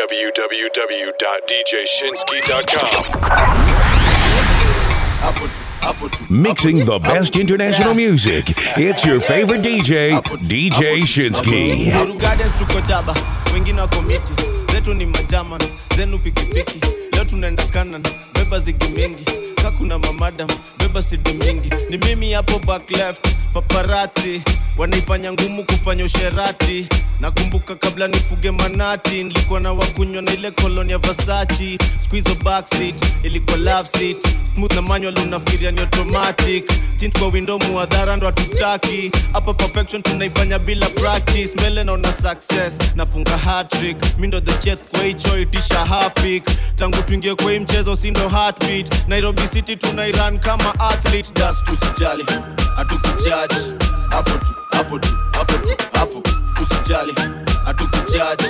www.djshinski.com. Mixing the best international music. It's your favorite DJ, DJ Shinski. Guru Gardens tuko jaba, wengine wako miti, zetu ni majaman, zenu pikipiki. Leo tunaenda kanan, beba zigi mingi, kakuna mamadam, beba sido mingi. Ni mimi hapo back left, paparazzi wanaifanya ngumu kufanya usherati. Nakumbuka kabla nifuge manati, nilikuwa na wakunywa na ile koloni ya. Squeeze backseat, ilikuwa love seat. Smooth na manual unafikiria ni automatic. Tint kwa window muadhara ndo hatutaki. Hapa perfection tunaifanya bila practice. Mbele naona success, nafunga hat-trick. Mi ndo the chef kwa hicho itisha hapik. Tangu tuingie kwa hii mchezo si ndo heartbeat. Nairobi City tunairan kama athlete. Just usijali, hatukujudge. Hapo tu, hapo tu, hapo tu, hapo. Usijali, hatukujudge.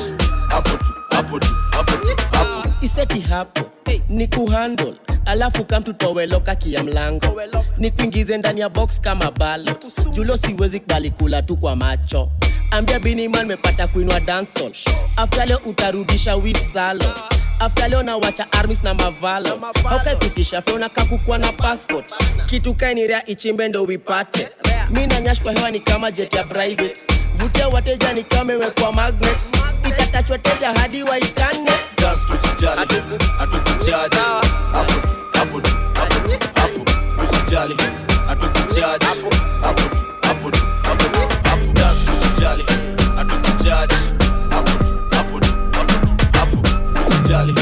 Hapo tu, hapo tu, hapo tu, hapo. iseti hapo ni kuhandle alafu kamtutoweloka kia mlango. Ni kuingize ndani ya box kama balo. Julo siwezi kubali kula tu kwa macho. Ambia biniman mepata kuinwa dansol afta leo utarudisha wif salo. Afta leo nawacha armis na mavalo. Aukaikutisha feona kakukwa na passport. Kitu kainirea ichimbe ndo wipate mi nanyash kwa hewa ni kama jet ya private. Vutia wateja ni kamewekwa magnet. Itatachwa teja hadi waikane chance tusijali atukujali hapo hapo hapo hapo usijali atukujali hapo hapo hapo hapo hapo chance tusijali atukujali hapo hapo hapo hapo usijali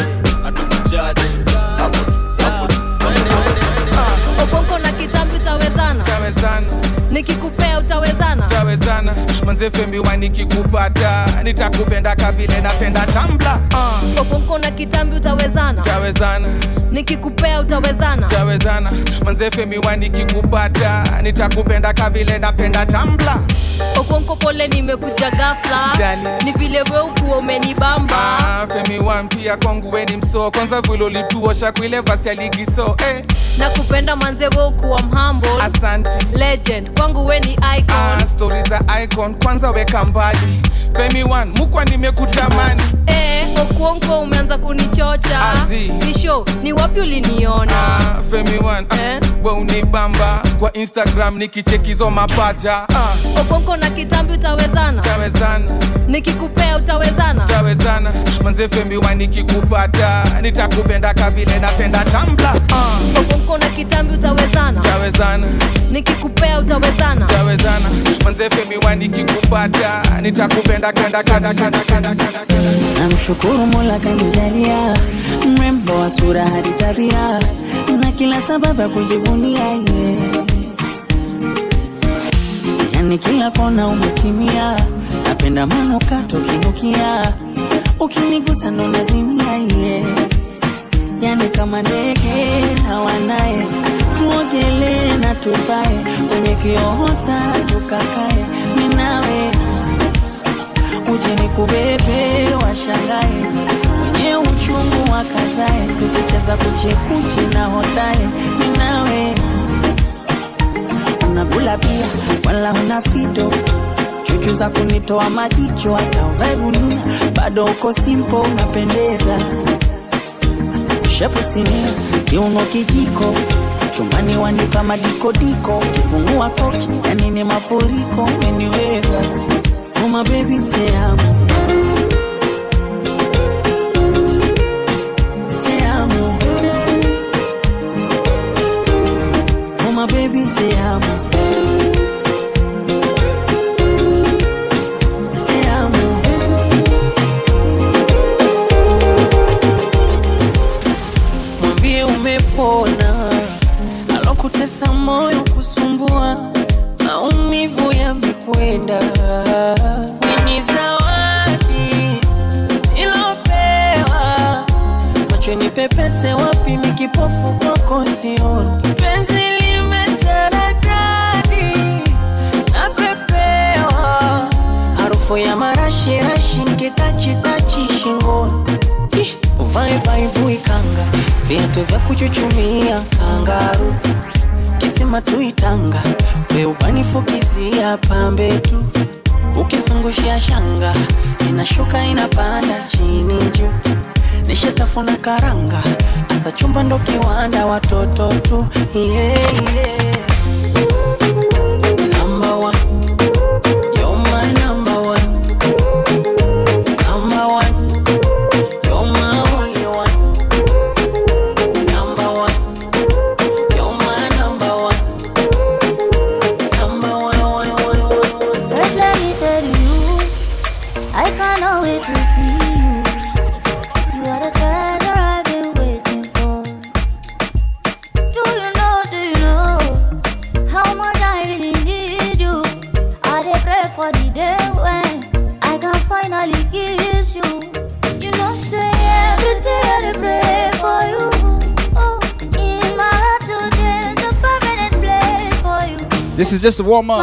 atukujali hapo hapo Okonko na kitambi tawezana, tawezana. Nikikupea utawezana, tawezana manzefembiwa nikikupata nitakupenda kavile napenda tambla uh. okonko na kitambi utawezana. Tawezana nikikupea utawezana. Tawezana manzefemiwa nikikupata nitakupenda kavile napenda tambla okonko pole nimekuja gafla ni vile weukuwa umenibamba. Ah, femi wan pia kwangu weni msoo. Kwanza vilolituosha kuile vasi ya ligi eh, na kupenda manze weukuwa mhambo asanti legend. Kwangu weni icon. Ah, stori za icon kwanza weka mbali. Femi one, mukwa nimekutamani eh, okuonko umeanza kunichocha. Azi. isho ni wapi uliniona? Ah, femi wan ah, Eh? we unibamba. Kwa instagram nikichekizo mapaja ah, okonko na kitambi utawezana? Tawezana nikikupea utawezana? Utawezana. Manze femi nikikupata nitakupenda kavile napenda tambla ah, okonko na kitambi utawezana? Utawezana. Nikikupea utawezana? Utawezana. Manze femi nikikupata nitakupenda kanda kanda kanda kanda kanda kanda. Namshukuru mola kanijalia mrembo wa sura hadi tabia na kila sababu ya kujivunia ye yani kila kona umetimia. Napenda manukato kinukia. Ukinigusa ndo nazimia iye, yani kama ndege na wanaye tuogelee na tupae. Kwenye kiohota tukakae. Minawe uje ni kubebe washangae. Wenye uchungu wakazae. Tukicheza kuchekuchi na hotae. Minawe unakula pia wala una fito. Chuchu za kunitoa majicho hata uvae gunia. Bado uko simpo unapendeza. Shepu sinia kiuno kijiko. Chumbani wanipa madikodiko kifungua koki yani ni mafuriko umeniweza bebi te amo te alokutesa moyo kusumbua maumivu yamekwenda ni zawadi ilopewa machoni pepese wapi mikipofu kwako sioni. Penzi limetaradadi napepewa harufu ya marashirashi nkitachitachi shingoni. Uvae baibui viatu vya kuchuchumia kangaru kisima tuitanga weubanifukizia pambe tu. Ukizungushia shanga inashuka inapanda chini juu. Nishatafuna karanga asa chumba ndo kiwanda watoto tu. Yeah, yeah. Just a warm up.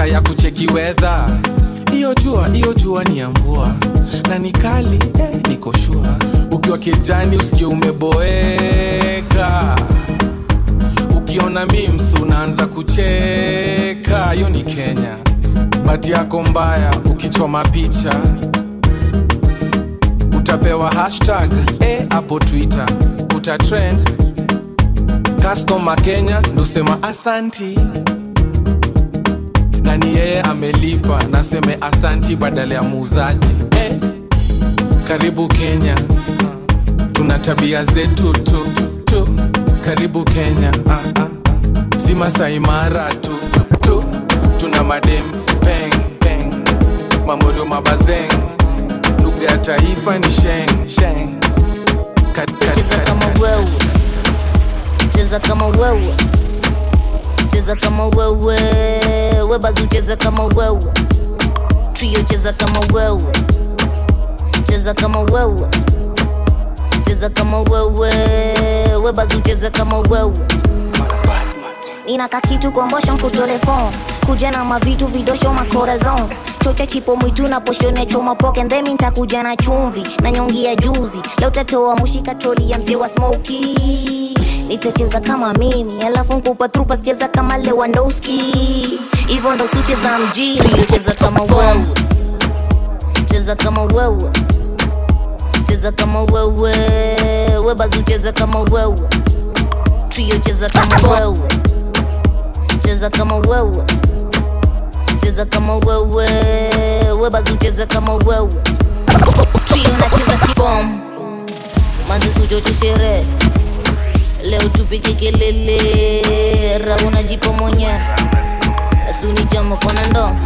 Tuna ya kucheki wedha hiyo jua hiyo jua ni ya mvua. Na ni kali eh, niko ukiwa kijani usikie umeboeka. Ukiona mims unaanza kucheka. Hiyo ni kenya. Bati yako mbaya ukichoma picha. Utapewa hashtag eh, hapo twitter. Utatrend customer kenya ndosema asanti na ni yeye amelipa. Naseme asanti badala ya muuzaji. Eh, karibu kenya. Tuna tabia zetu tu, tu. karibu kenya. Ah, ah. si masaimara tu, tu. Tuna madem peng peng. Mamorio mabazeng. Lugha ya taifa ni sheng sheng. Cheza kama wewe, cheza kama wewe, cheza kama wewe, webazu cheza kama wewe, trio cheza kama wewe, cheza kama wewe, cheza kama wewe, webazu cheza kama wewe. inaka kakitu kombosho mkutelefon kuja na mavitu vidosho makorazon chocha chipo mwitu na poshone choma poke. Ndemi ntakuja na chumvi. Na nyongi ya juzi. Leo tatoa mushika troli ya mzee wa smoky nitacheza kama mimi alafu nkupa trupa sicheza kama lewandowski. Hivyo ndo sucheza mjini cheza kama wewe, cheza kama wewe, cheza kama wewe, webazi cheza kama wewe, trio cheza kama wewe, cheza kama wewe, cheza kama wewe, webazi cheza kama wewe, trio nacheza kifom, manzi sherehe leo tupike kelele, rauna jipo mwenyewe asuni chama kona ndo.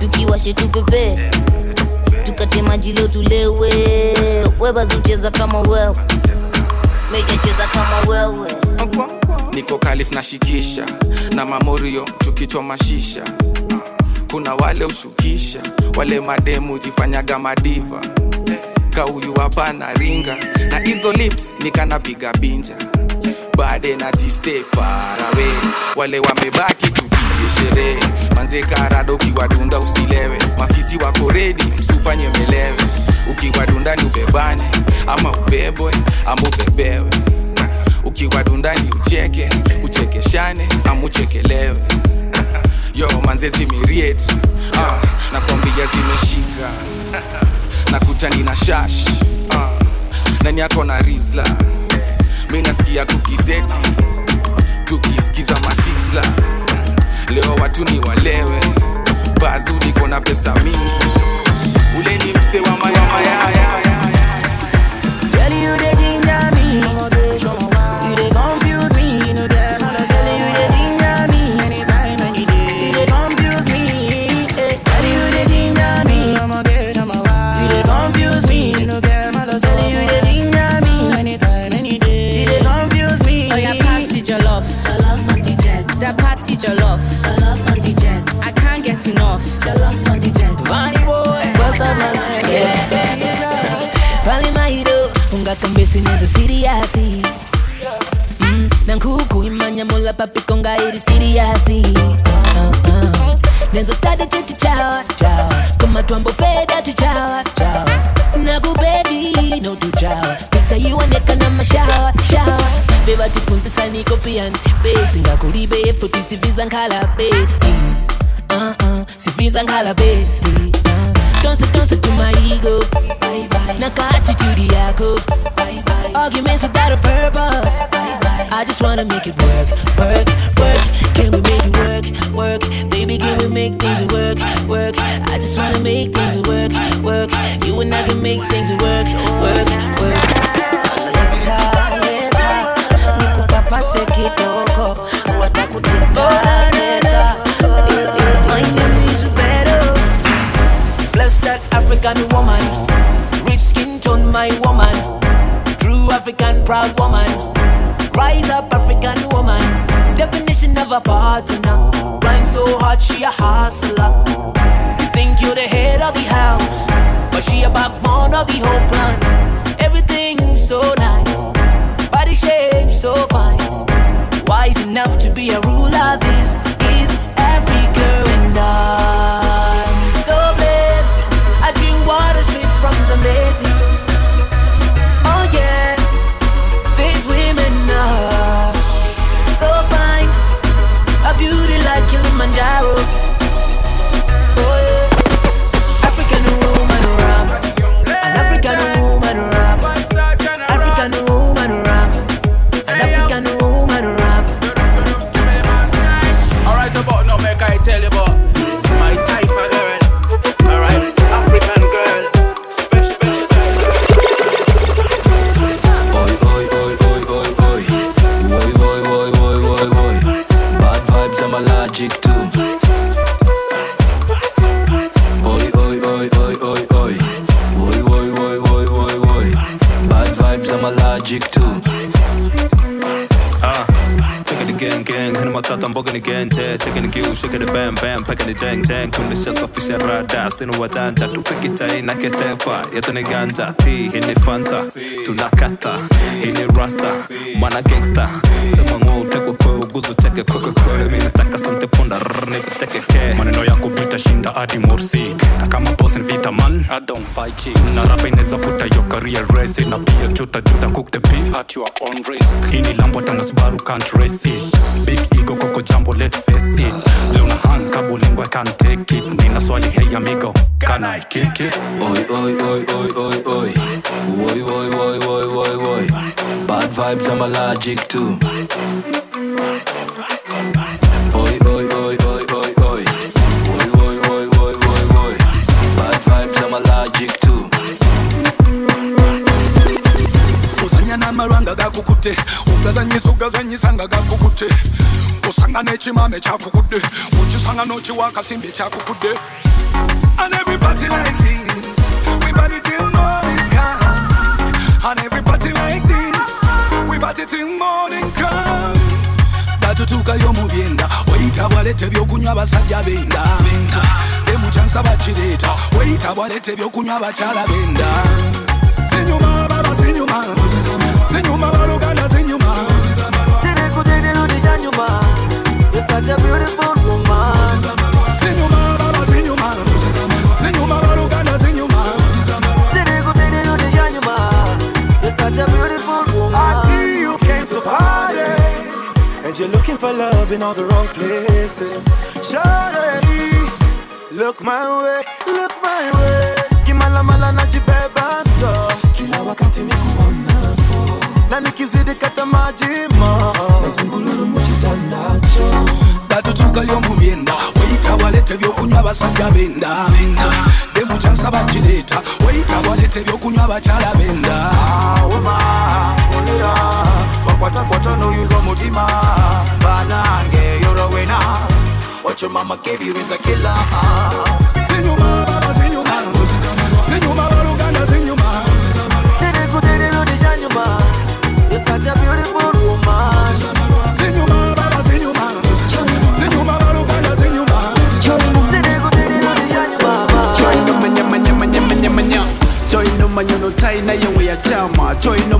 Tukiwashe tupepe tukate maji leo tulewe. Webazucheza kama wewe. Meja kama wewe. Niko kalif na na mamorio tukichoma shisha. Kuna wale ushukisha wale mademu jifanyaga madiva kauyu hapana ringa. Na hizo lips nikanapiga binja. Bade na jiste farawe wale wamebaki tupige sherehe. Manze karado ukiwadunda usilewe. Mafisi wako redi msupa nyemelewe. Ukiwadunda ni ubebane ama ubebwe ama ubebewe. Ukiwadunda ni ucheke uchekeshane ama uchekelewe. Yo manze zimiriet. Ah, nakwambia zimeshika nakutani nina shash. Uh, nani yako na rizla? Mi nasikia kukizeti tukisikiza masizla. Leo watu ni walewe bazu niko na pesa mingi. Ule ni mse wa mayamayaya efu tisiviza nkala besti. Uh, uh, sifiza nkala besti. Uh. Don't say, don't say to my ego. Bye bye. Naka attitude yako. Bye bye. Arguments without a purpose. Bye bye. I just wanna make it work. Ni genje, taking the kiu, shaking the bam bam, packing the jang jang, kunisha safisha rada, sinu wajanja, tupiki chai na ketefa, yetu ni ganja, ti, hini fanta, tunakata, hini rasta, mana gangsta, sema ngo utekwe kwe, uguzu cheke kwe kwe mi nataka sante maneno yako bita shinda adi morsik, na kama boss ni vita man, I don't fight chicks, na rapa ineza futa yo career race, na pia chuta juta cook the beef. At your own risk, hini lambo tanga Subaru can't race. It, big ego koko jambo let's face it, leo na hang kabulingo I can't take it, nina swali hey amigo, can I kick it? Oi, oi, oi, oi, oi, oi. Oi, oi, oi, oi, oi, oi. Bad vibes, I'm allergic to. Uzanya n'amalwanga gakukute. Ugazanyisa ugazanyisa nga gakukute osanga kyakukudde okisanga n'okiwa akasimbi And everybody like this, we till morning abasajja benda. Emukyansa bakireeta oyita bwaleta ebyokunywa abakyala benda. Zinyuma zinyuma baluganda You're such a beautiful woman. zinyuma baba zinyuma. Zinyuma baluganda zinyuma. You're such a beautiful woman. I see you came to party And you're looking for love in all the wrong places. Shawty, look my way, look my way. Kimala mala najibeba so. Kila wakati ni kuonapo na nikizidi kata maji ma. Mazungululu mukitanda kyo batutukayo mu byenda weyita balete byokunywa basajja benda. Debutansa bakireeta weyita balete byokunywa bakyala benda. Woma olera bakwatakwata n'oyuza omutima banange yorowena What your mama gave you is a killer. Zinyuma, baba, zinyuma, zinyuma, baluganda, zinyuma, zinyuma, zinyuma, zinyuma, zinyuma, zinyuma, zinyuma, zinyuma, zinyuma, zinyuma,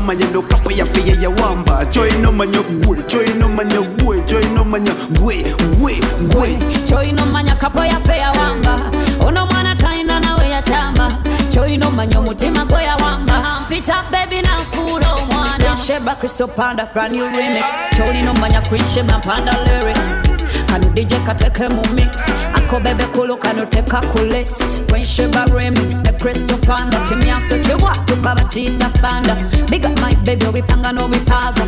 manya ndo kapo ya feya ya wamba. Choi no manya gwe choi no manya gwe choi no manya gwe gwe gwe choi no manya kapo ya feya wamba. Ono mwana taina nawe ya chamba. Choi no manya mutima gwe ya wamba. Pita baby na kuro mwana. Sheba kristo panda brand new remix. Choi no manya kuishe mpanda lyrics. Dj kateke mu mix. Ako bebe kulu kano teka ku list. Wensheba remix ne kristo panda. Kimyanso kibwa tukaba kiyita thanda big up my baby obipanga n'obipaza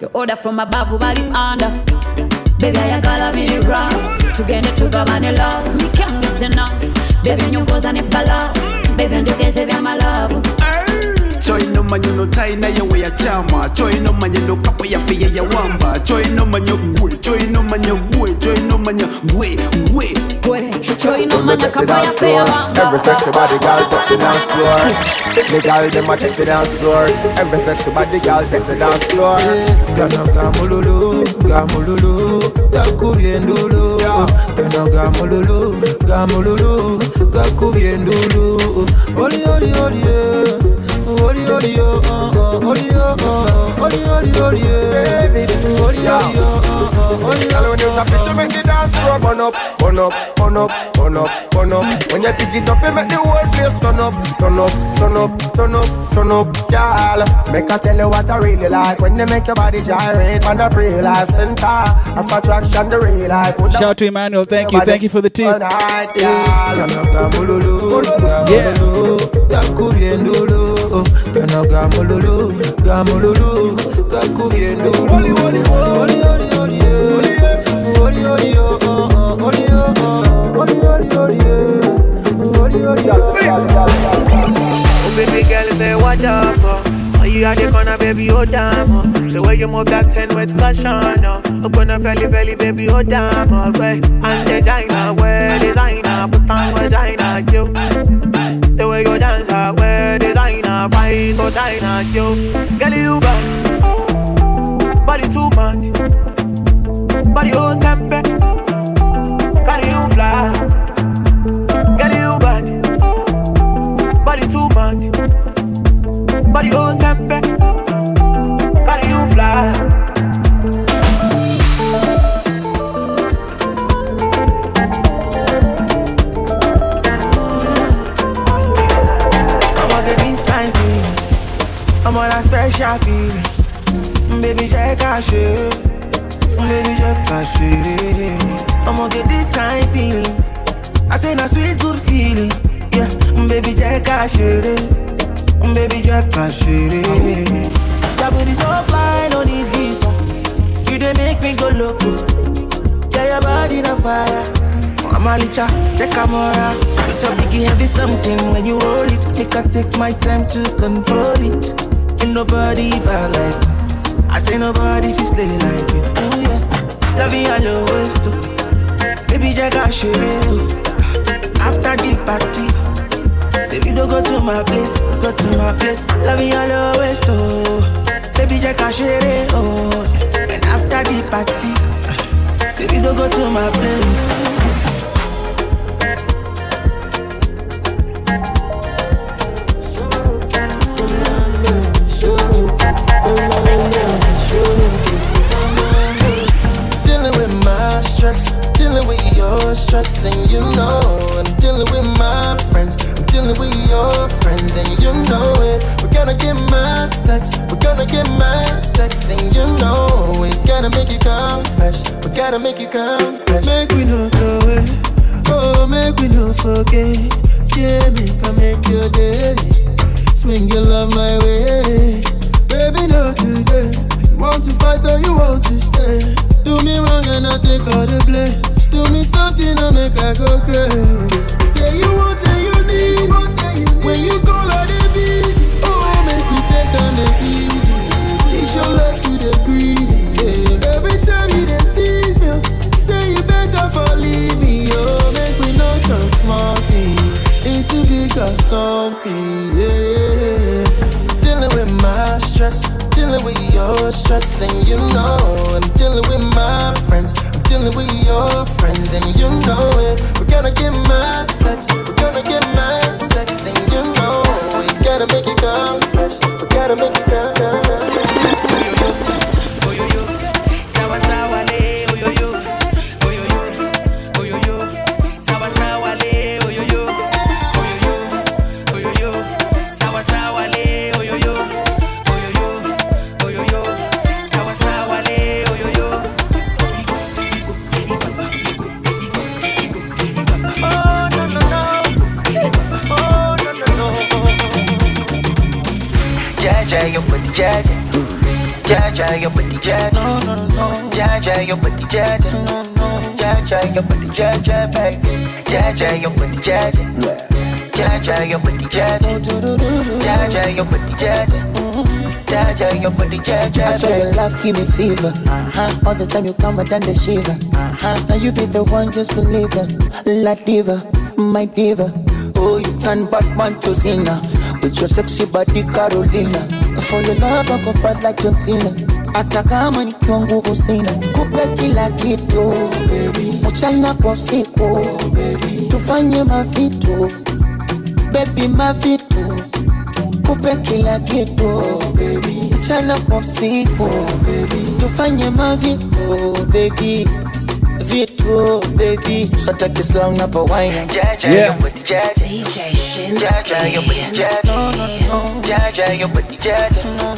your order from above bali under Baby, ayagala biri rough tugende tugabane love we can't get enough. Baby nyongoza ne bala. Baby ndogeze byamalavu choino manyono taina yewe ya chama choino manyendo kapo ya fiye ya wamba choino manyo gwe choino manyo gwe choino manyo gwe gwe gwe choino manya kapo yafe yawamba Every sexy body girl take the dance floor. The girl them a take the dance floor. Every sexy body girl take the dance floor. Gano gamululu, gamululu, gakubye ndulu. Gano gamululu, gamululu, gakubye ndulu. Oli oli oli yeah. Yo, yo. Baby, yo, oli when you tap it, you make the dance floor burn up, burn up, burn up, burn up, burn up. When you pick it up, you make the whole place turn up, turn up, turn up, turn up, turn up. Girl, make I tell you what I really like when they make your body gyrate on the real life center of attraction, the real life. Put Shout out to Emmanuel. Thank you. Thank you for the tip. Alright, girl. gamululu, gamululu, ndulu. Oli oli oli oli. Oli oli uh, uh, oli yo, uh, oli oli oli. Oli oli Oh baby girl, say what up? Oh. You at the corner, baby, oh damn. Oh. The way you move that ten with caution. Oh, oh gonna felly felly, baby, oh damn. Oh, way and the China, where designer, put on vagina, you. The way you dance, ah, where designer, fight for China, you. Girl, you bad, body too much, body oh sempe, carry you fly. Girl, you bad, body too much, body oh sempe, carry you fly. To control Jaja, your booty jaja. No, no. Jaja, your booty jaja, baby. Jaja, your booty jaja. Jaja, your booty jaja. Jaja, your booty jaja. Jaja, your booty jaja, I swear your love give me fever. Uh-huh. All the time you come and the shiver. Uh-huh. Now you be the one, just believe it. La diva, my diva. Oh, you turn Batman to Cena with your sexy body Carolina. For your love I go fight like John Cena. Hata kama nikiwa nguvu sina, kupe kila kitu mchana kwa usiku, tufanye mavitu baby, mavitu kupe kila kitu mchana kwa usiku, tufanye mavitu baby vitu baby, so take it slow napo wine Jaja, your booty jaja. DJ Shin. Jaja, your booty jaja. No, no, no. Jaja, your booty jaja. No,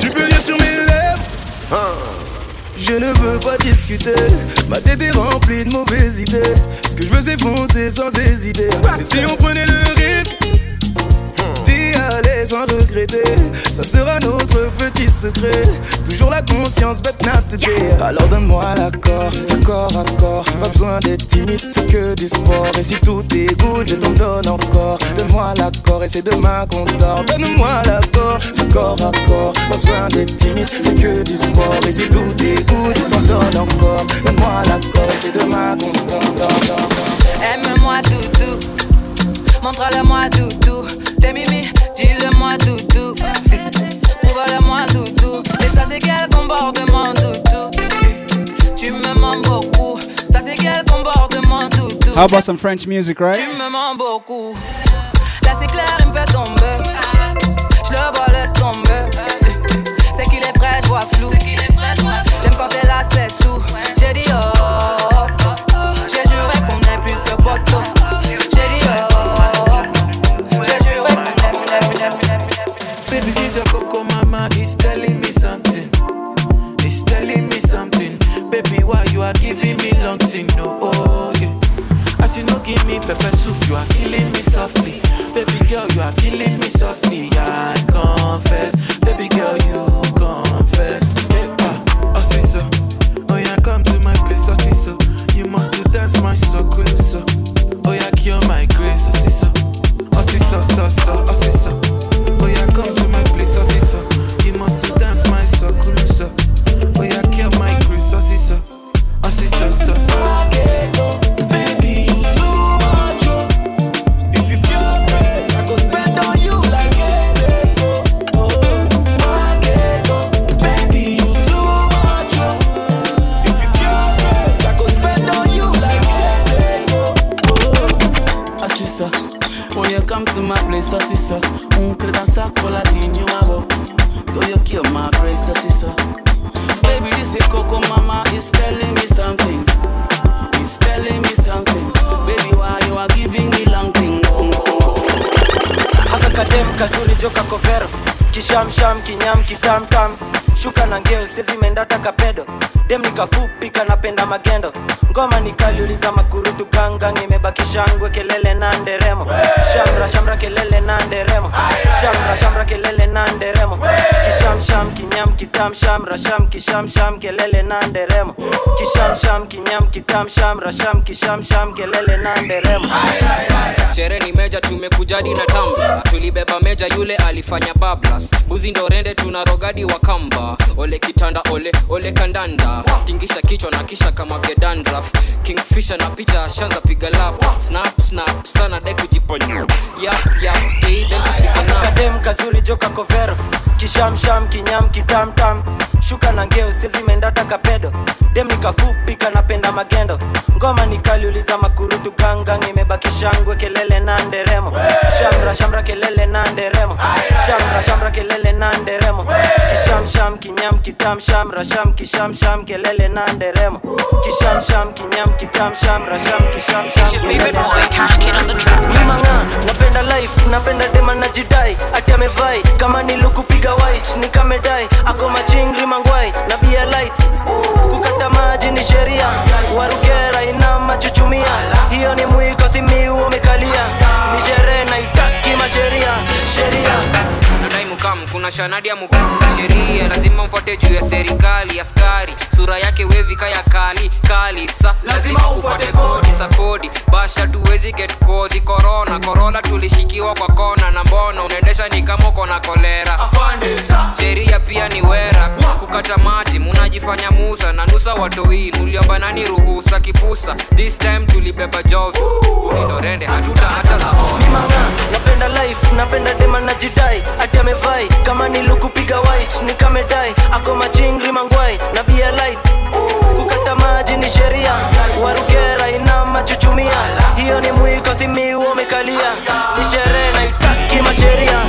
Tu peux lire sur mes lèvres. Je ne veux pas discuter. Ma tête est remplie de mauvaises idées. Ce que je veux c'est foncer sans hésiter. Et si on prenait le risque? Aller sans regretter. Ça sera notre petit secret. Toujours la conscience bête not today Alors donne-moi l'accord, corps à corps. Pas besoin d'être timide, c'est que du sport. Et si tout est good, je t'en donne encore. Donne-moi l'accord et c'est demain qu'on dort Donne-moi l'accord, corps à corps. Pas besoin d'être timide, c'est que du sport. Et si tout est good, je t'en donne encore. Donne-moi l'accord et c'est demain qu'on dort Aime-moi doudou, montre-le-moi doudou. T'es mimi, dis-le-moi doudou. Prouve-le-moi doudou. Et ça c'est quel comportement doudou? Tu me mens beaucoup. Ça c'est quel comportement doudou? How about some French music, Tu right? me mens beaucoup. Là c'est clair, il me fait tomber. This your coco mama is telling me something. It's telling me something. Baby, why you are giving me long thing? No, oh, yeah. As you know, give me pepper soup, you are killing me softly. Baby girl, you are killing me softly. I confess. Baby girl, you confess. Ah, oh. Oh, yeah, come to my place, oh, see. You must do dance my so. Oh, yeah, cure my grace, oh, so. Oh, so, oh, see kishamsham kinyam kitamtam shuka na ngeo sezimeenda kapedo dem nikafupi kanapenda magendo. Ngoma nikaliuliza makurutu gangang imebaki shangwe kelele na nderemo. Shamra shamra kelele na nderemo. Shamra shamra kelele na nderemo. Kishamsham kinyam kitam shamra sham kishamsham kelele na nderemo. Kishamsham kinyam kitam shamra sham kishamsham kelele na nderemo. Shere ni meja tumekujadi na tamba tulibeba meja yule alifanya bablas. Buzi ndo rende tuna rogadi wa kamba. Ole kitanda ole ole kandanda. Tingisha kichwa na kisha kama gedandraf kingfisha na picha shanza piga lap snap snap sana de kujiponya. Yap yap kadem kazuri joka kovero kishamsham kinyam kitamtam shuka na ngeo sezimendata kapedo dem nikafupi kanapenda magendo. Ngoma nikaliuliza makurutu kangang imebaki shangwe kelele na nderemo. Shamra shamra kelele na nderemo. Shamra shamra kelele na nderemo. Kishamsham kinyam kitam shamra sham kishamsham kelele na nderemo. Kishamsham kinyam kitam shamra sham kishamsham It's your favorite boy, Cash Kid on the track. Mimanga, napenda life napenda dema na jidai. Ati amevai kama nilukupiga white nikamedai ako machingri mangwai na bia light kukata maji ni sheria. Warugera ina machuchumia. Hiyo ni mwiko simiu umekalia ni sherehe naitaki masheria. Sheria. Nadai mukam kuna shanadi ya mukam sheria lazima mfuate juu ya serikali askari sura yake wevika ya kali kali sa. Lazima ufuate kodi. sa kodi. Basha tuwezi get kozi korona korola tulishikiwa kwa kona na mbona. Unaendesha ni kama uko na kolera. Sheria pia ni wera. Kukata maji munajifanya musa. Na nusa watoi muliomba nani ruhusa? Kipusa. This time tulibeba jovi. Ulindorende hatuta hata za napenda life napenda dema najidai ati amevai kama nilukupiga white nikamedai ako machingri mangwai na bia light. Kukata maji ni sheria. Warugera ina machuchumia. Hiyo ni mwiko simiu umekalia ni sherehe naitaki masheria.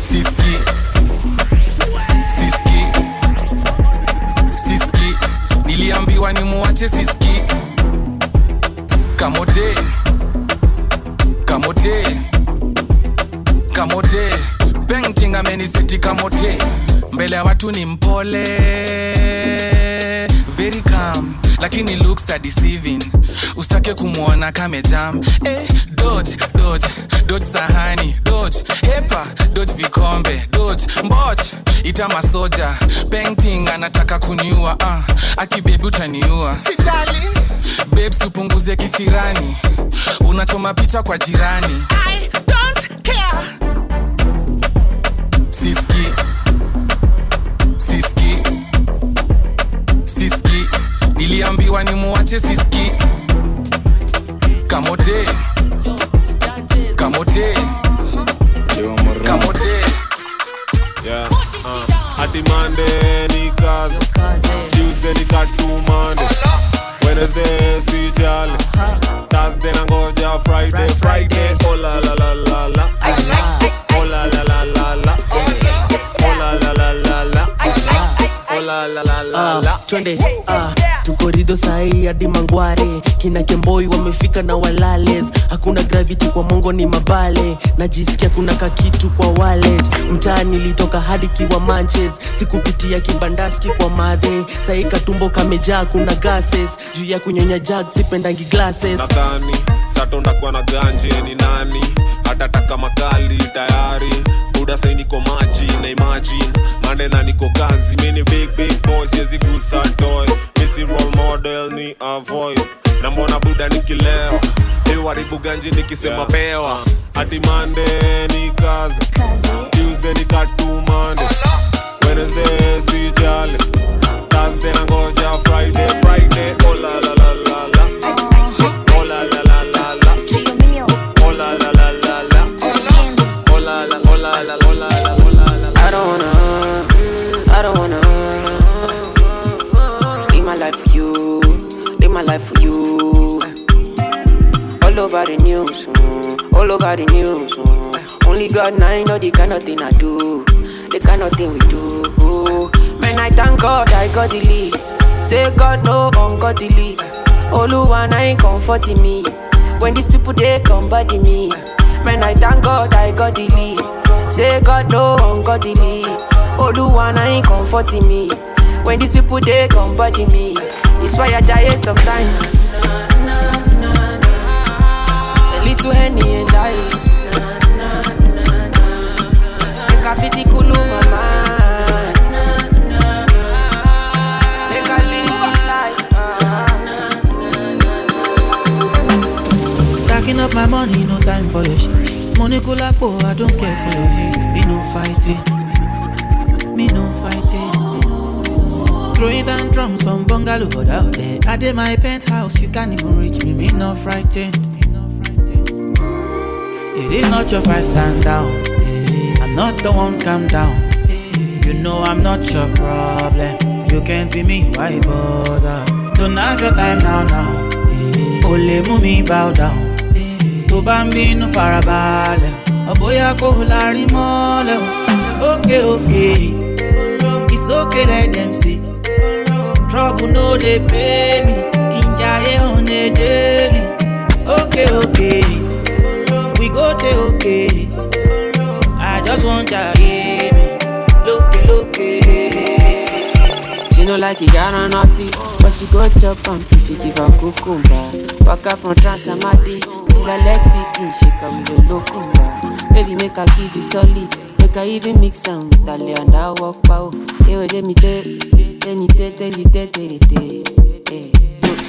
Siski. Siski. Siski. Niliambiwa ni muwache siski. Kamote kamote kamote. Painting ameniseti kamote. Mbele ya watu ni mpole very calm lakini looks are deceiving. Usitake kumwona kamejam eh, dodge dodge dodge sahani. Dodge hepa dodge vikombe. Dodge mboch ita masoja. Painting anataka kuniua uh, akibebi utaniua. Sitali babes upunguze kisirani. Unachoma picha kwa jirani. I don't care. siski niliambiwa ni muache siski kamote kamote kamote yeah. uh. hati ni kazi wednesday si jali thursday nangoja friday friday olalalalala twende uh, tukorido sahii hadi mangware. Kina kemboi wamefika na walales. Hakuna gravity kwa mongo ni mabale. Najisikia kuna kakitu kwa wallet. Mtaa nilitoka hadi kiwa manches. Sikupitia kibandaski kwa madhe. Sahii katumbo kamejaa kuna gases. Juu ya kunyonya jag sipendangi glasses. Nadhani satondakuwa na ganje ni nani? Hatataka makali tayari buda sai niko maji na imagine. Mande na niko kazi. Mini big big boy siwezi gusa toy. Misi role model ni avoid. Na mbona buda nikilewa iwaribu ganji nikisema pewa. Hadi mande ni kazi. Tuesday ni katumande. Wednesday si jale thursday nangoja friday friday all over the news. mm. Only God I know the kind of thing I do, the kind of thing we do. Man, I thank God I got the lead. Say God no ungodly. Oluwa I ain't comforting me. When these people they come body me. Man, I thank God I got the lead. Say God no ungodly. Oluwa ain't comforting me. When these people they come body me, it's why I die sometimes. A little henny and ice. Make a fitty cool my mind. Make a live this life. Stacking up my money, no time for your shit. Money cool like I don't care for your hate. Me no fighting. Me no fighting. Throwing down drums from bungalow out there. I did my penthouse, you can't even reach me. Me no frightened. It is not your fight, stand down. Eh, I'm not the one, calm down. Eh, You know I'm not your problem. You can't be me, why bother? Don't have your time now, now. Eh, mú mi bow down. Tó bá ń bínú farabalẹ̀, ọ̀bóyá kò lárí mọ́lẹ̀. o. Okay, okay. It's okay, let them see. Trouble no dey pay me. Kinjaye on a daily. Okay, okay. Dey okay. I just want jaye me. Loke, loke. She no like it, got on naughty, but she go chop am if you give her cucumber. Waka from Transamadi, till her leg begin shake her with locumba. Baby, make her give you solid, make her even mix am with her and I walk pow. Let me tell, tell me tell, tell me tell, tell me tell. Hey,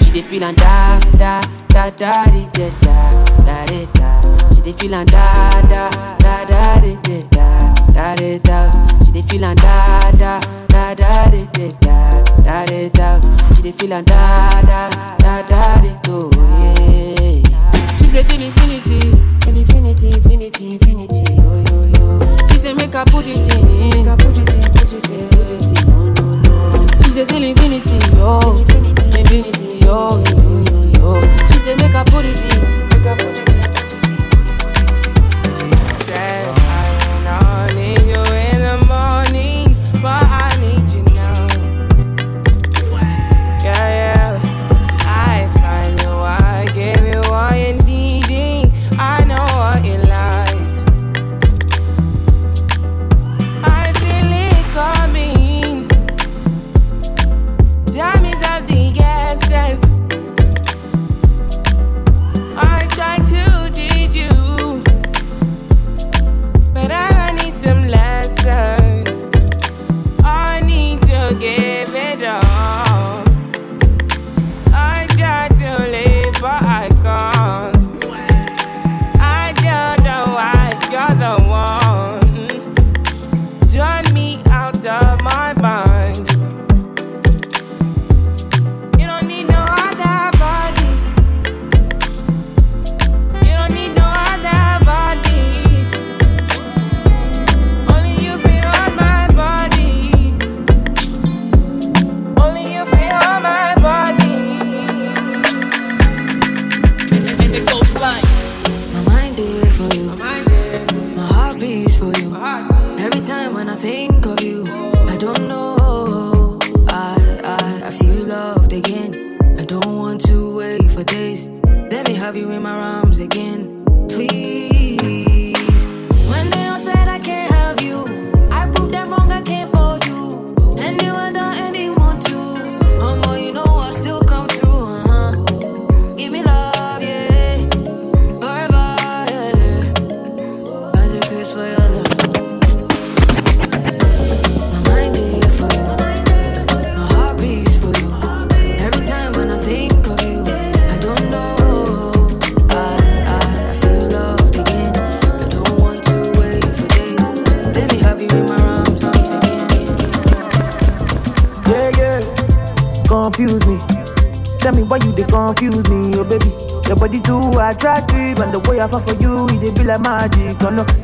she dey feel and da da da da da da da da da. She dey feel and da da da da da da da da da. She dey feel and da da da da da da da da da. She dey feel and da da da da oh yeah. She say till infinity, till infinity, infinity, infinity, oh yo yo. She say make I put it in, make I put it in, put it in, put it in, oh no no. She say till infinity, oh infinity, infinity, oh infinity, oh. She say make I put it in, 在附近。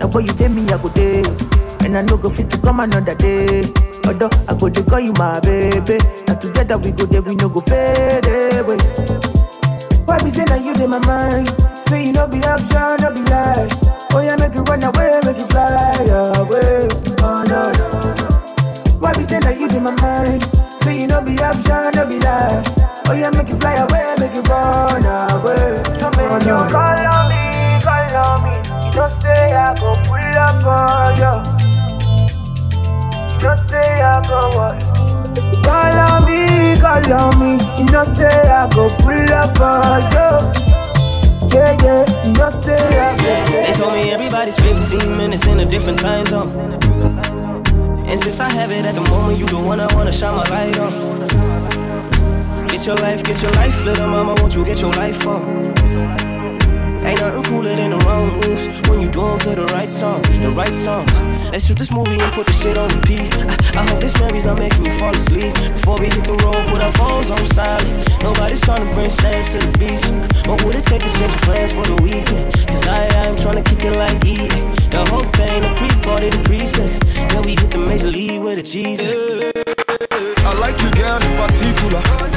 The way you take me, I go day, and I no go fit to come another day. Although I go to call you my baby, and together we go there, we no go fade away. Why be say that you in my mind? Say you no be option, no be lie. Oh yeah, make it run away, make it fly away. Oh no no. Why be say that you in my mind? Say you no be option, no be lie. Oh yeah, make it fly away, make it run away. Oh, no, no. Call on me, call on me. You know say I go pull up on you. Just say I go what? Call on me, call on me. You know say I go pull up on you. Yeah, yeah, you know say I go. They told me everybody's 15 minutes in a different time zone. And since I have it at the moment, you the one I wanna shine my light on. Get your life, get your life, little mama, won't you get your life on? Ain't nothing cooler than the wrong moves when you do 'em to the right song, the right song. Let's shoot this movie and put the shit on repeat. I, I hope this memories are making you fall asleep. Before we hit the road, put our phones on silent. Nobody's trying to bring sand to the beach. What would it take to change plans for the weekend? Cause I, I'm trying to kick it like E. The whole thing, the pre-party, the pre-sex. Then we hit the major league with the cheese. I like you, girl, in particular.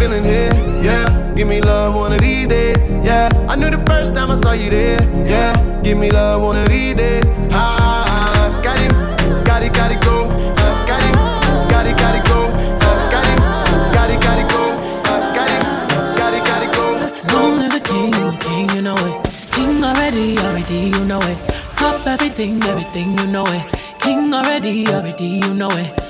Feeling here, yeah. Give me love one of these days, yeah. I knew the first time I saw you there, yeah. Give me love one of these days, ah. Got it, got it, got it, go. Uh, got it, got it, got it, go. Uh, got it, got it, got it, go. Uh, got it, got it, got it, king, king, you know it. King already, already, you know it. Top everything, everything, you know it. King already, already, you know it.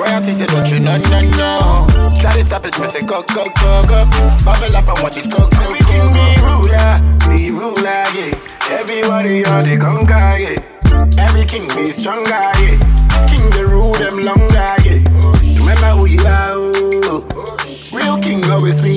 Royalty say don't you, no, no, no. Try to stop it, me say go, go, go, go. Bubble up and watch it go, go, go, go. Be ruler, be ruler, yeah. Everybody on the conquer, yeah. Every king be stronger, yeah. King the rule them longer, yeah. Remember who you are, oh. Real king always be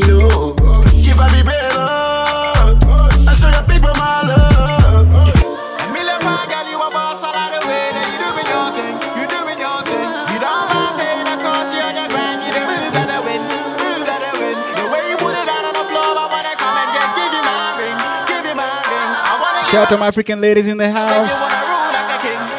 Shout out to my African ladies in the house.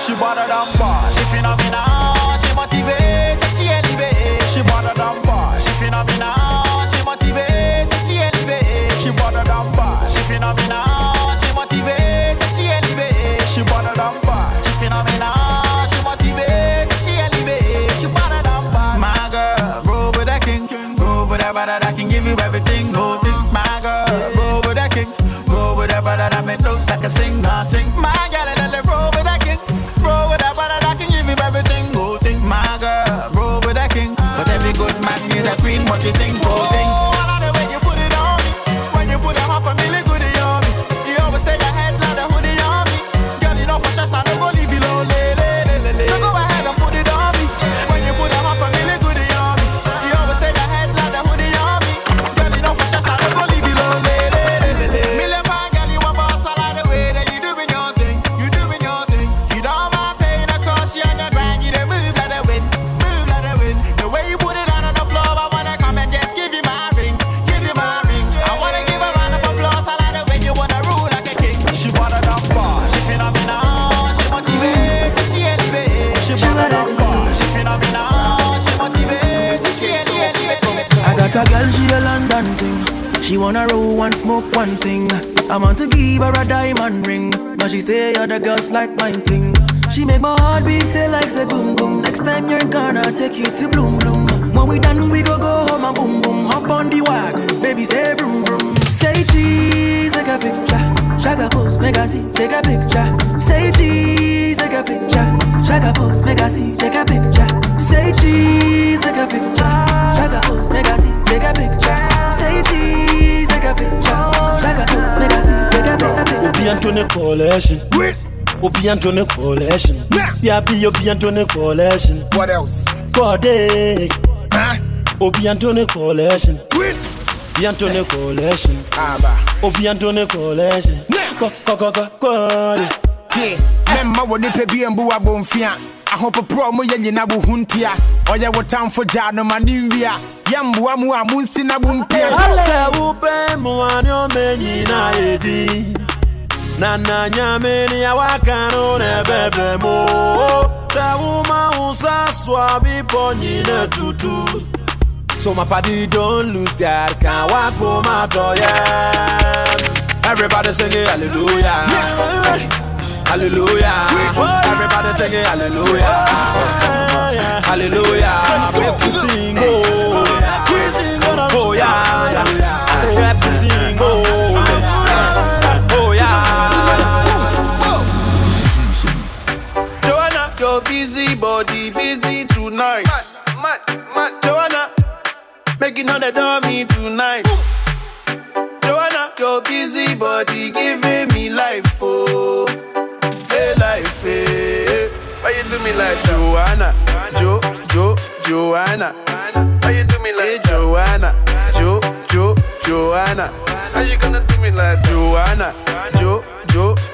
She better than bar, she phenomenal, she motivate, she elevate. She better than bar, she phenomenal, she motivate, she elevate. She better than bar, she phenomenal, she motivate, she elevate. She better than bar, she phenomenal, she motivate, she elevate. She better than bar. My girl, roll with that king, roll with that brother that can give you everything, go a sing, I sing. My one thing. I want to give her a diamond ring, but she say other girls like mine thing. She make my heart beat say like say boom boom. Next time you're gonna take you to bloom bloom. When we done, we go go home and boom boom. Hop on the wagon, baby say vroom vroom. Say cheese, take a picture. Shaka pose, make I see, take a picture. Say cheese, take a picture. Shaka pose, make I see, take a picture. Anthony Coalition. Obi Anthony Coalition. Yeah, be Obi Anthony Coalition. What else? Corday. Obi Anthony Coalition. Obi Anthony Coalition. Obi Anthony Coalition. Co co co co Corday. tie mɛmma wɔ nipa bi mbu abɔmfia ahopoporɔ mo yɛ nyina wo ho ntia ɔyɛ wo tamfo gyaa no ma ne nwia yɛmboa mu a monsi na mompia sɛ wopɛ mmoa ne ɔma nyina yɛdi na na nyame ne awaka no na ɛbɛbrɛ mu sɛ woma wo sa nyina tutu. So my party don't lose God can walk home out yeah? Everybody singing hallelujah. Hallelujah. Everybody singing hallelujah. Hallelujah. We have to sing oh oh yeah yeah. I say we have to sing busy body busy tonight. Mad, mad, Joanna, making hundred on me tonight. Joanna, your busy body giving me life, oh, hey life, hey. Why you do me like Joanna, Jo, Jo, Joanna? Why you do me like Joanna, Jo, Jo, Joanna? How you gonna do me like Joanna, Jo, Jo,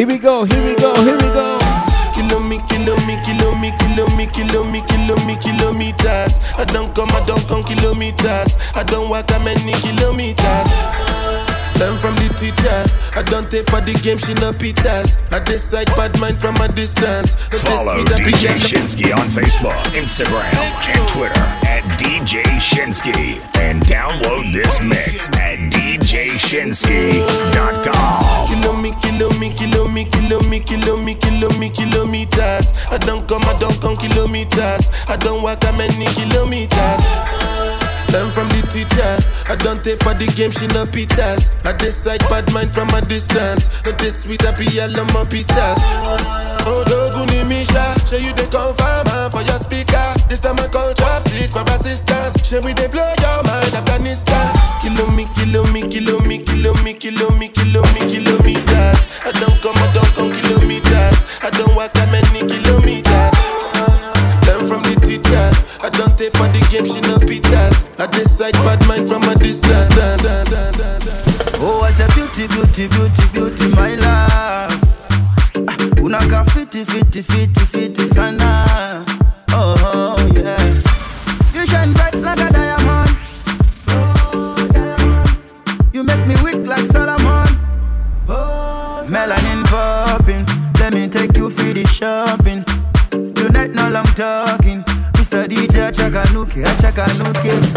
Here we go, here we go, here we go. Kilo me, kilo me, kilo me, kilo me, kilo me, kilo me, kilometers. I don't come, I don't come kilometers. I don't walk that many kilometers. Learn from the teacher. I don't take for the game, she no pitas. I decide bad mind from a distance. No Follow me, DJ yellow. Shinski on Facebook, Instagram, and Twitter at DJ Shinski. And download this mix at DJShinski.com. Kilo me, kilo me, kilo me, kilo me, kilo me, kilometers. I don't come, I don't come kilometers. I don't walk that many kilometers. Learn from the teacher. I don't take for the game, she no pitas. I decide bad mind from a distance. But this sweet happy yellow my pitas. Oh, Doguni Misha, show you the confirm for your speaker. This time I call chopsticks for assistance. Show me they blow your mind, Afghanistan. Kilo me, kilo me, kilo me, kilo me, kilo me, kilo me, kilometers. I don't come, I don't come kilometers. I don't walk that many kilometers. Learn from the teacher. I don't take for the game, she no pitas. I decide bad mind from a distance. Oh, what a beauty, beauty, beauty, beauty, my love. Unaka fiti, fiti, fiti, fiti sana. Oh, oh, yeah. You shine bright like a diamond. Oh, diamond. You make me weak like Solomon. Oh, melanin popping. Let me take you for the shopping. Tonight, no long talking. Mr. DJ, Chakanuke, Chakanuke.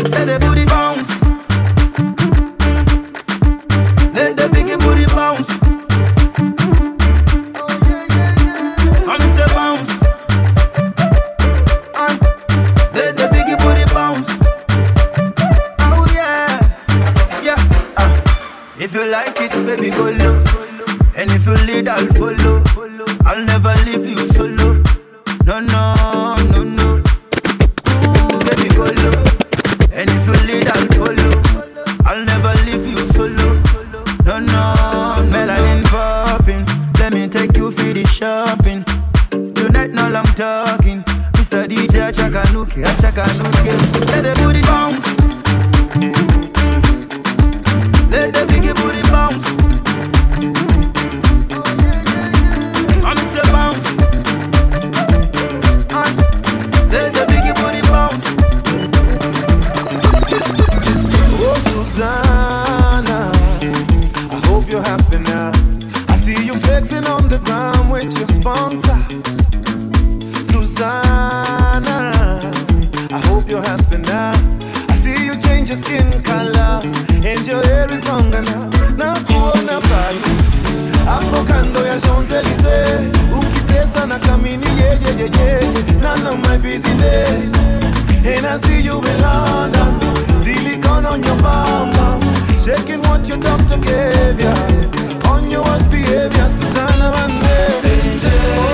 Your doctor gave ya. On your worst behavior Susanna Vande oh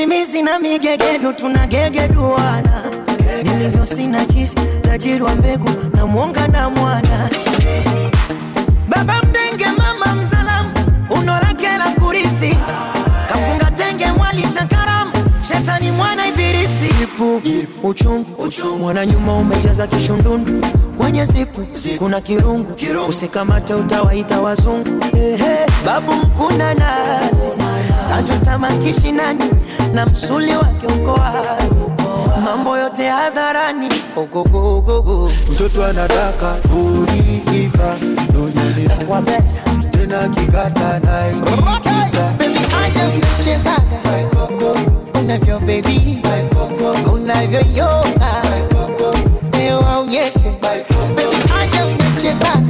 simizi na migegedu tunagegeduana. Nilivyo sina chisi, tajiri wa mbegu na mwonga na mwana. Baba mdenge mama mzalamu unorakela kurithi. Kafunga tenge mwali chakaramu shetani mwana ibilisi. Ipu uchungu mwana nyuma umejaza kishundundu kwenye zipu kuna kirungu usikamate utawaita wazungu. Babu mkuna nazi tajwa tamakishi nani? Na msuli wake uko wazi, mambo yote hadharani. Ogogogogo, mtoto anataka kuliiba dunia kwa beta tena kikata na ikiza acha mchezaga my unavyo baby. My unavyo yoga. My leo aonyeshe. Baby, acha mchezaga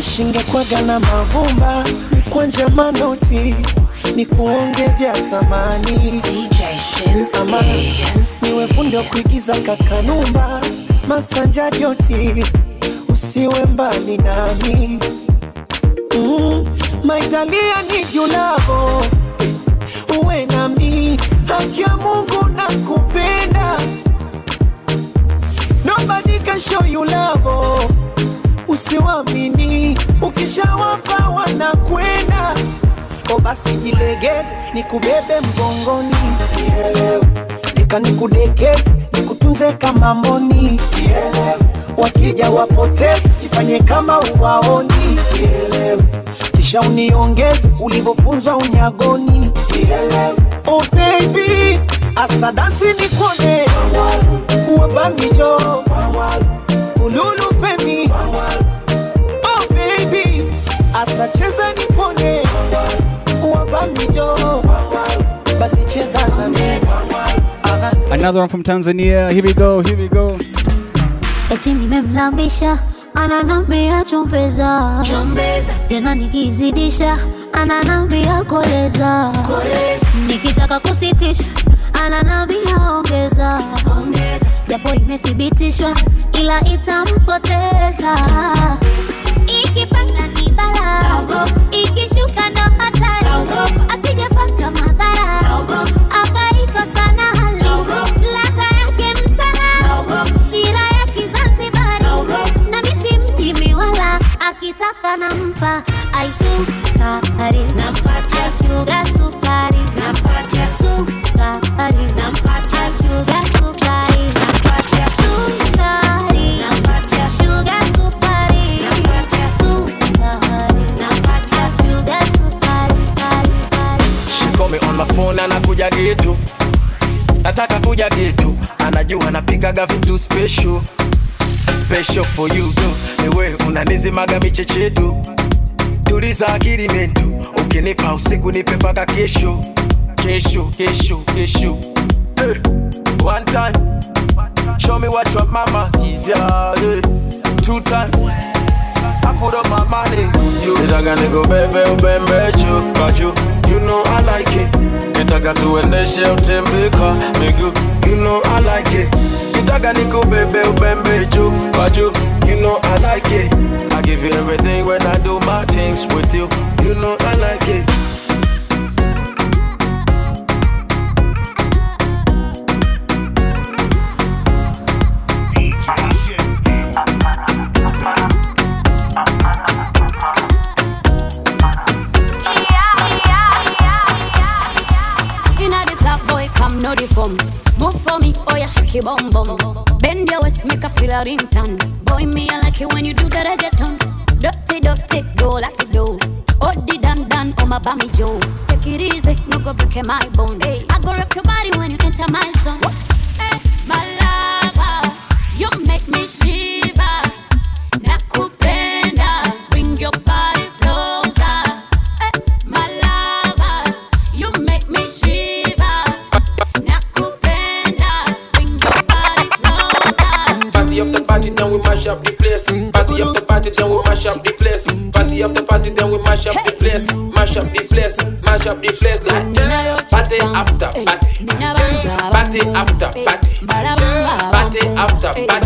awishingekwaga na mavumba. Kwanja manoti ni kuonge vya thamani. Ama niwe fundi wa kuigiza kakanumba. Masanja joti usiwe mbali nami. Mm, maitalia ni julavo uwe nami haki ya mungu na kupenda nobody can show you love usiwamini ukishawapa wanakwenda. O basi jilegeze nikubebe mgongoni. Nielewe. nika nikudekeze nikutunze kama mboni. Wakija wapoteze ifanye kama uwaoni. Kisha uniongeze ulivyofunzwa unyagoni. Nielewe. oh baby asadasi nikone wabamijo ululu asacheza nipone wabamijo basi cheza na mimi Another one from Tanzania. Here we go, here we go. eti nimemlambisha ananambia chumbeza. Tena nikizidisha ananambia koleza. Koleza. Nikitaka kusitisha ananambia ongeza. Ongeza. Japo imethibitishwa ila itampoteza ikipanda ni bala ikishuka ndo hatari. Asijapata madhara. Akaikosa na hali. Ladha yake msala. Shira ya kizanzibari. Na misi mjimi wala akitaka nampa. Sukari. Nampatia. Shuga sukari. Nampatia. Sukari. Nampatia. Shuga anakuja getu. Nataka kuja getu. Anajua napikaga vitu special. Special for you tu ewe unanizimaga michechetu tuliza akili mentu ukinipa usiku nipe paka kesho. Kesho kesho kesho. Eh, one time. Show me what your mama give ya eh, two times. I put up my money you. Nitaka nikubebe ubembe juu kwa juu you know I like it nitaka tuendeshe utembeka miguu you know I like it. Nitaka nikubebe ubembe juu kwa juu you know I like it. I give you everything when I do my things with you. You know I like it your bum bum. Bend your waist, make a feel a ringtone. Boy, me I like it when you do the reggaeton. Dirty, dirty, go like it do. Oh, the dan dan, oh my bammy Joe. Take it easy, no go break my bone. Hey, I go rock your body when you enter my zone. Hey, my lover, you make me shiver. Nakupenda, bring your then we mash up the place. Party after party, then we mash up the place. Mash up the place, mash up the place. Like party after party, party after party, party. after party,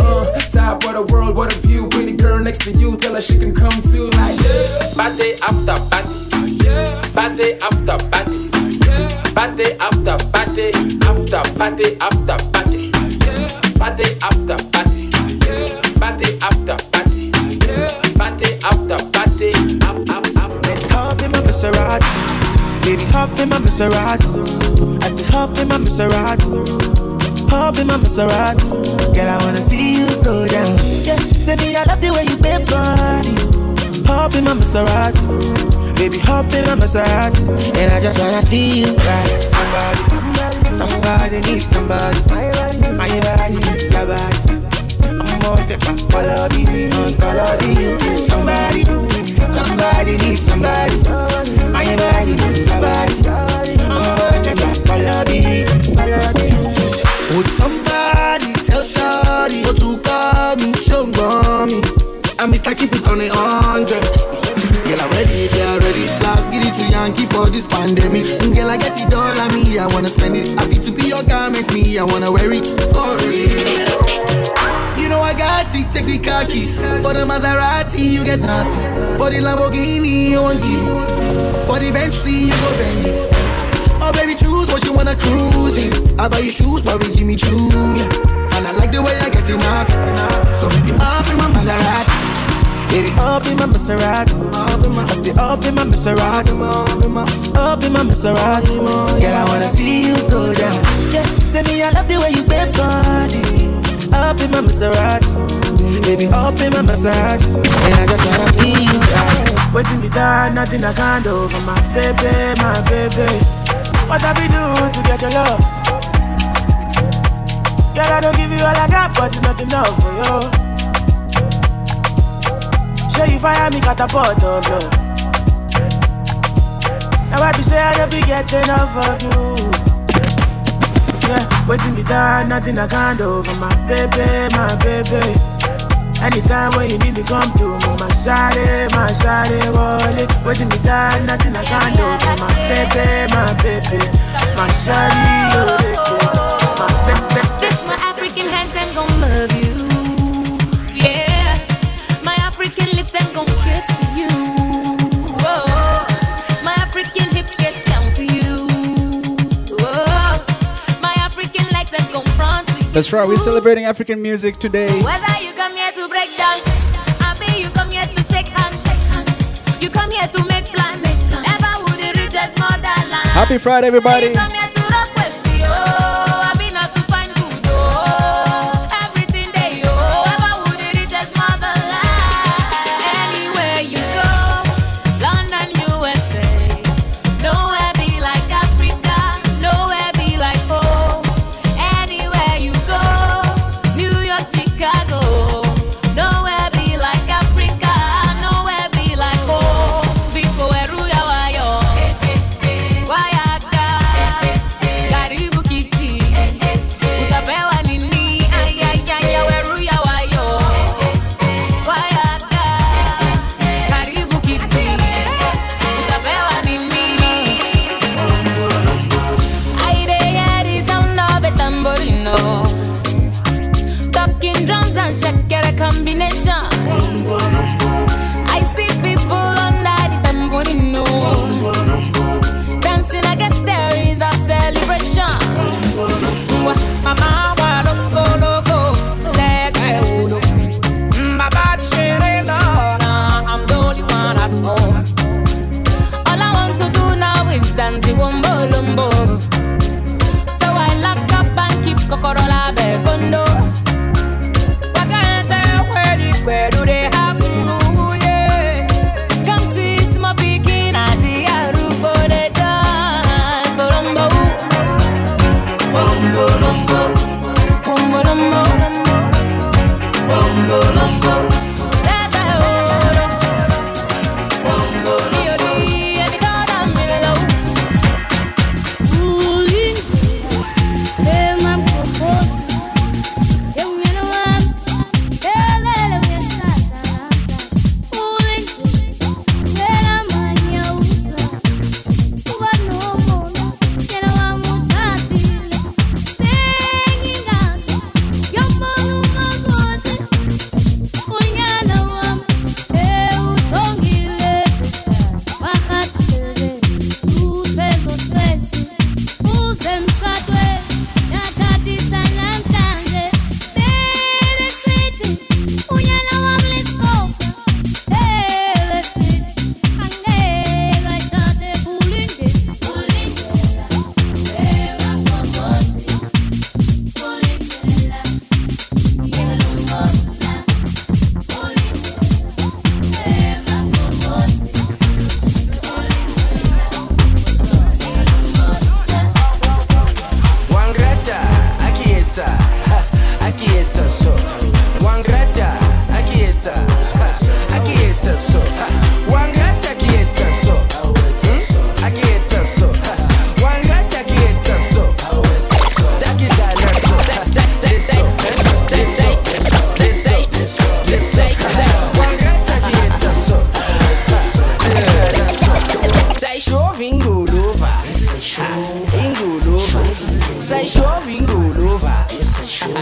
Uh, top of the world, what a view. Pretty girl next to you, tell her she can come too. Like, party after party, party after party. Party after party, after party after party, party after party, party after party, party after party, after after. Let's hop in my Maserati, baby, hop in my Maserati. I said hop in my Maserati, hop in my Maserati. Girl, I wanna see you go down. Yeah, say me I love the way you bend body. Hop in my Maserati, baby, hop in my Maserati, and I just wanna see you ride. Somebody, somebody, needs somebody. My body. Pandemic. Girl, I get it all on me, I wanna spend it. I feel to be your garment, me, I wanna wear it for real. You know I got it, take the car keys. For the Maserati, you get nothing. For the Lamborghini, you won't give. For the Bentley, you go bend it. Oh baby, choose what you wanna cruise in. I buy you shoes, probably Jimmy Choo. yeah. And I like the way I get it out. So baby, up in my Maserati. Baby, up in my Maserati. I say up in my Maserati. Up in my Maserati. Girl, I wanna see you go down. Yeah, say me I love the way you bend body. Up in my Maserati. Baby, up in my Maserati. And I just wanna see you ride. Waiting me down, nothing I can't do for my baby, my baby. What have we do to get your love? Girl, I don't give you all I got, but it's not enough for you. Show you fire me catapult of love. Now I be say I don't be get enough of you. Yeah, waiting me down, nothing I can't do for my baby, my baby. Anytime when you need me, come to me, my shawty, my shawty, wallet. Waiting me down, nothing I can't do for my baby, my baby, my shawty, oh, That's right, we're celebrating African music today. Whether you come here to break dance, you come here to shake hands, shake hands. You come here to make plans. Would reach Happy Friday, everybody.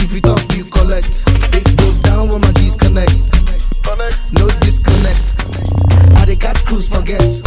If you talk, you collect. It goes down when my G's connect. No disconnect. I they catch cruise forget.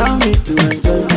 Allow me to enjoy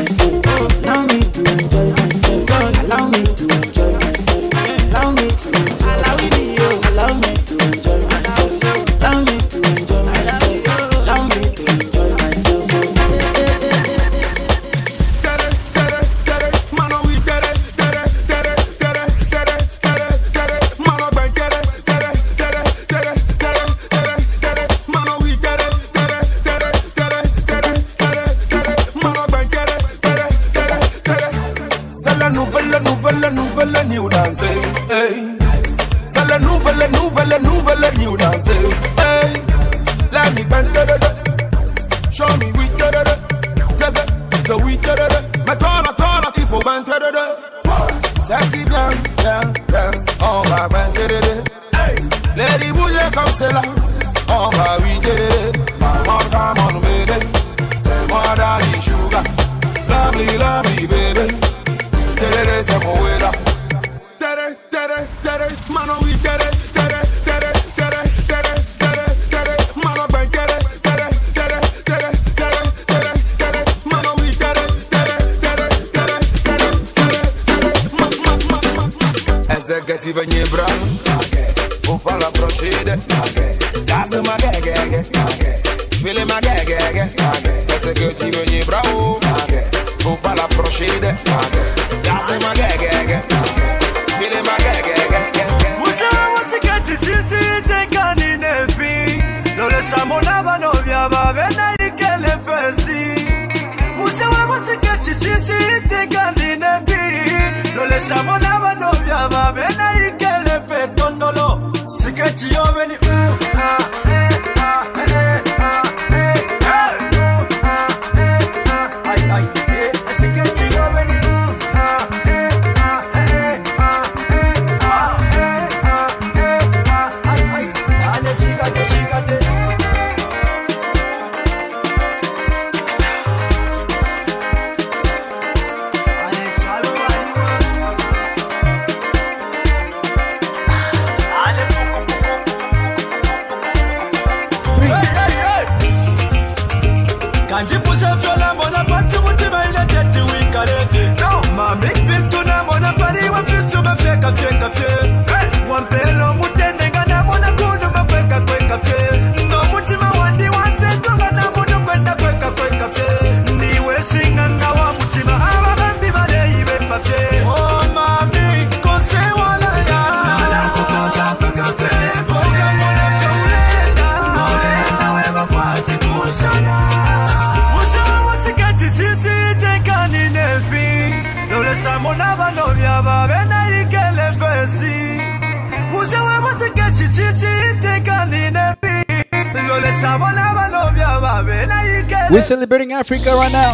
We're celebrating Africa right now.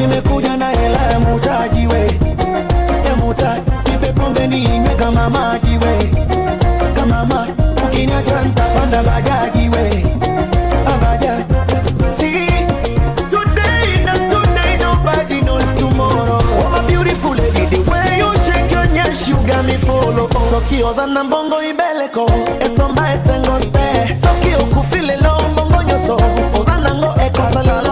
nimekuja na hela ya mutaji we. Ya mutaji nipe pombe ninywe kama maji we. Kama maji ukiniacha nitapanda bajaji we. Abajaji sokio za nambongo ibeleko esomba esengote sokio kufilelo mbongo nyonso oza nango ekosalala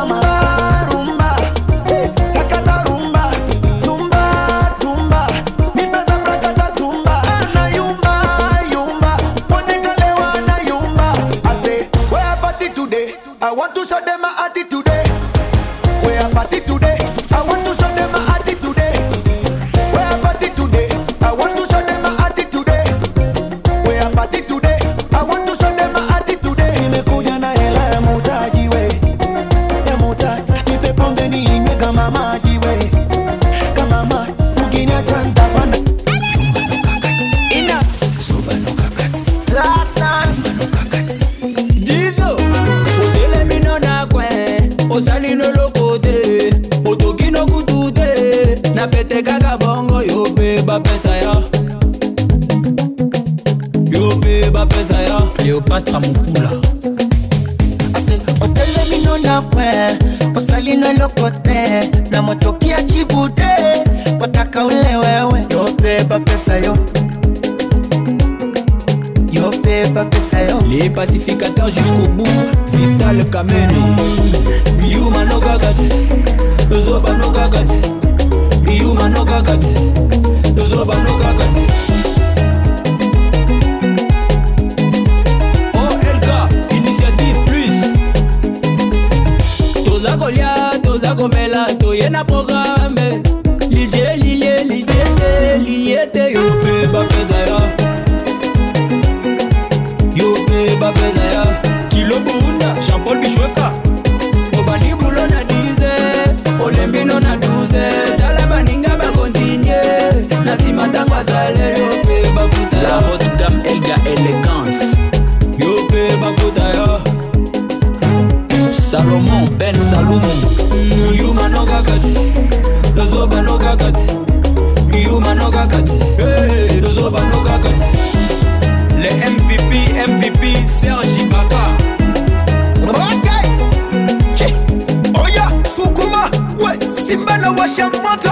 washa moto,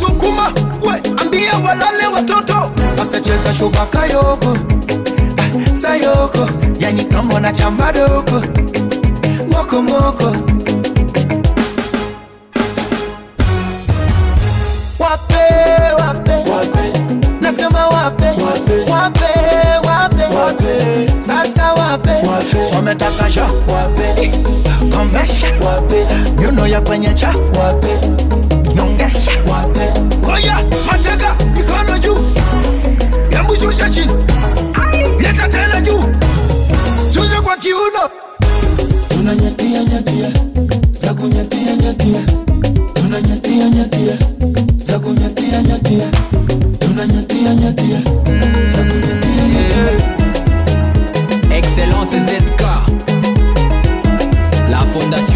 sukuma we, ambia walale watoto, asacheza shubaka yoko ah, sayoko, yani kambo na chamba doko. Sasa umetaka cha wape. Ya kwenye cha wape. Nyongesha wape. Koya mateka mikono juu chini leta tena juu nyatia za kunyatia nyatia. Nyatia za kunyatia excellence zk Fundación